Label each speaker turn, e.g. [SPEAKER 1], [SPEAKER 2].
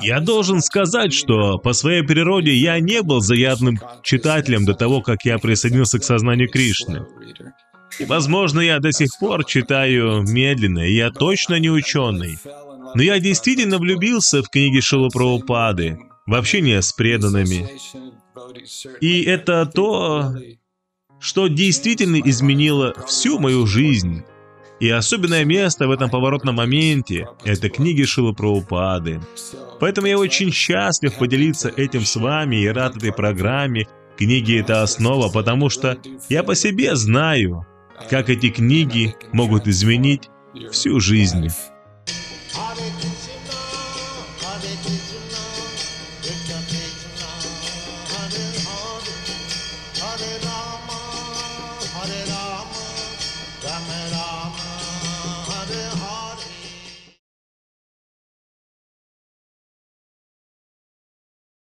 [SPEAKER 1] Я должен сказать, что по своей природе я не был заядлым читателем до того, как я присоединился к сознанию Кришны. Возможно, я до сих пор читаю медленно, и я точно не ученый. Но я действительно влюбился в книги Шилу Прабхупады, в общение с преданными. И это то, что действительно изменило всю мою жизнь. И особенное место в этом поворотном моменте — это книги Шила Праупады. Поэтому я очень счастлив поделиться этим с вами и рад этой программе. Книги — это основа, потому что я по себе знаю, как эти книги могут изменить всю жизнь. Rama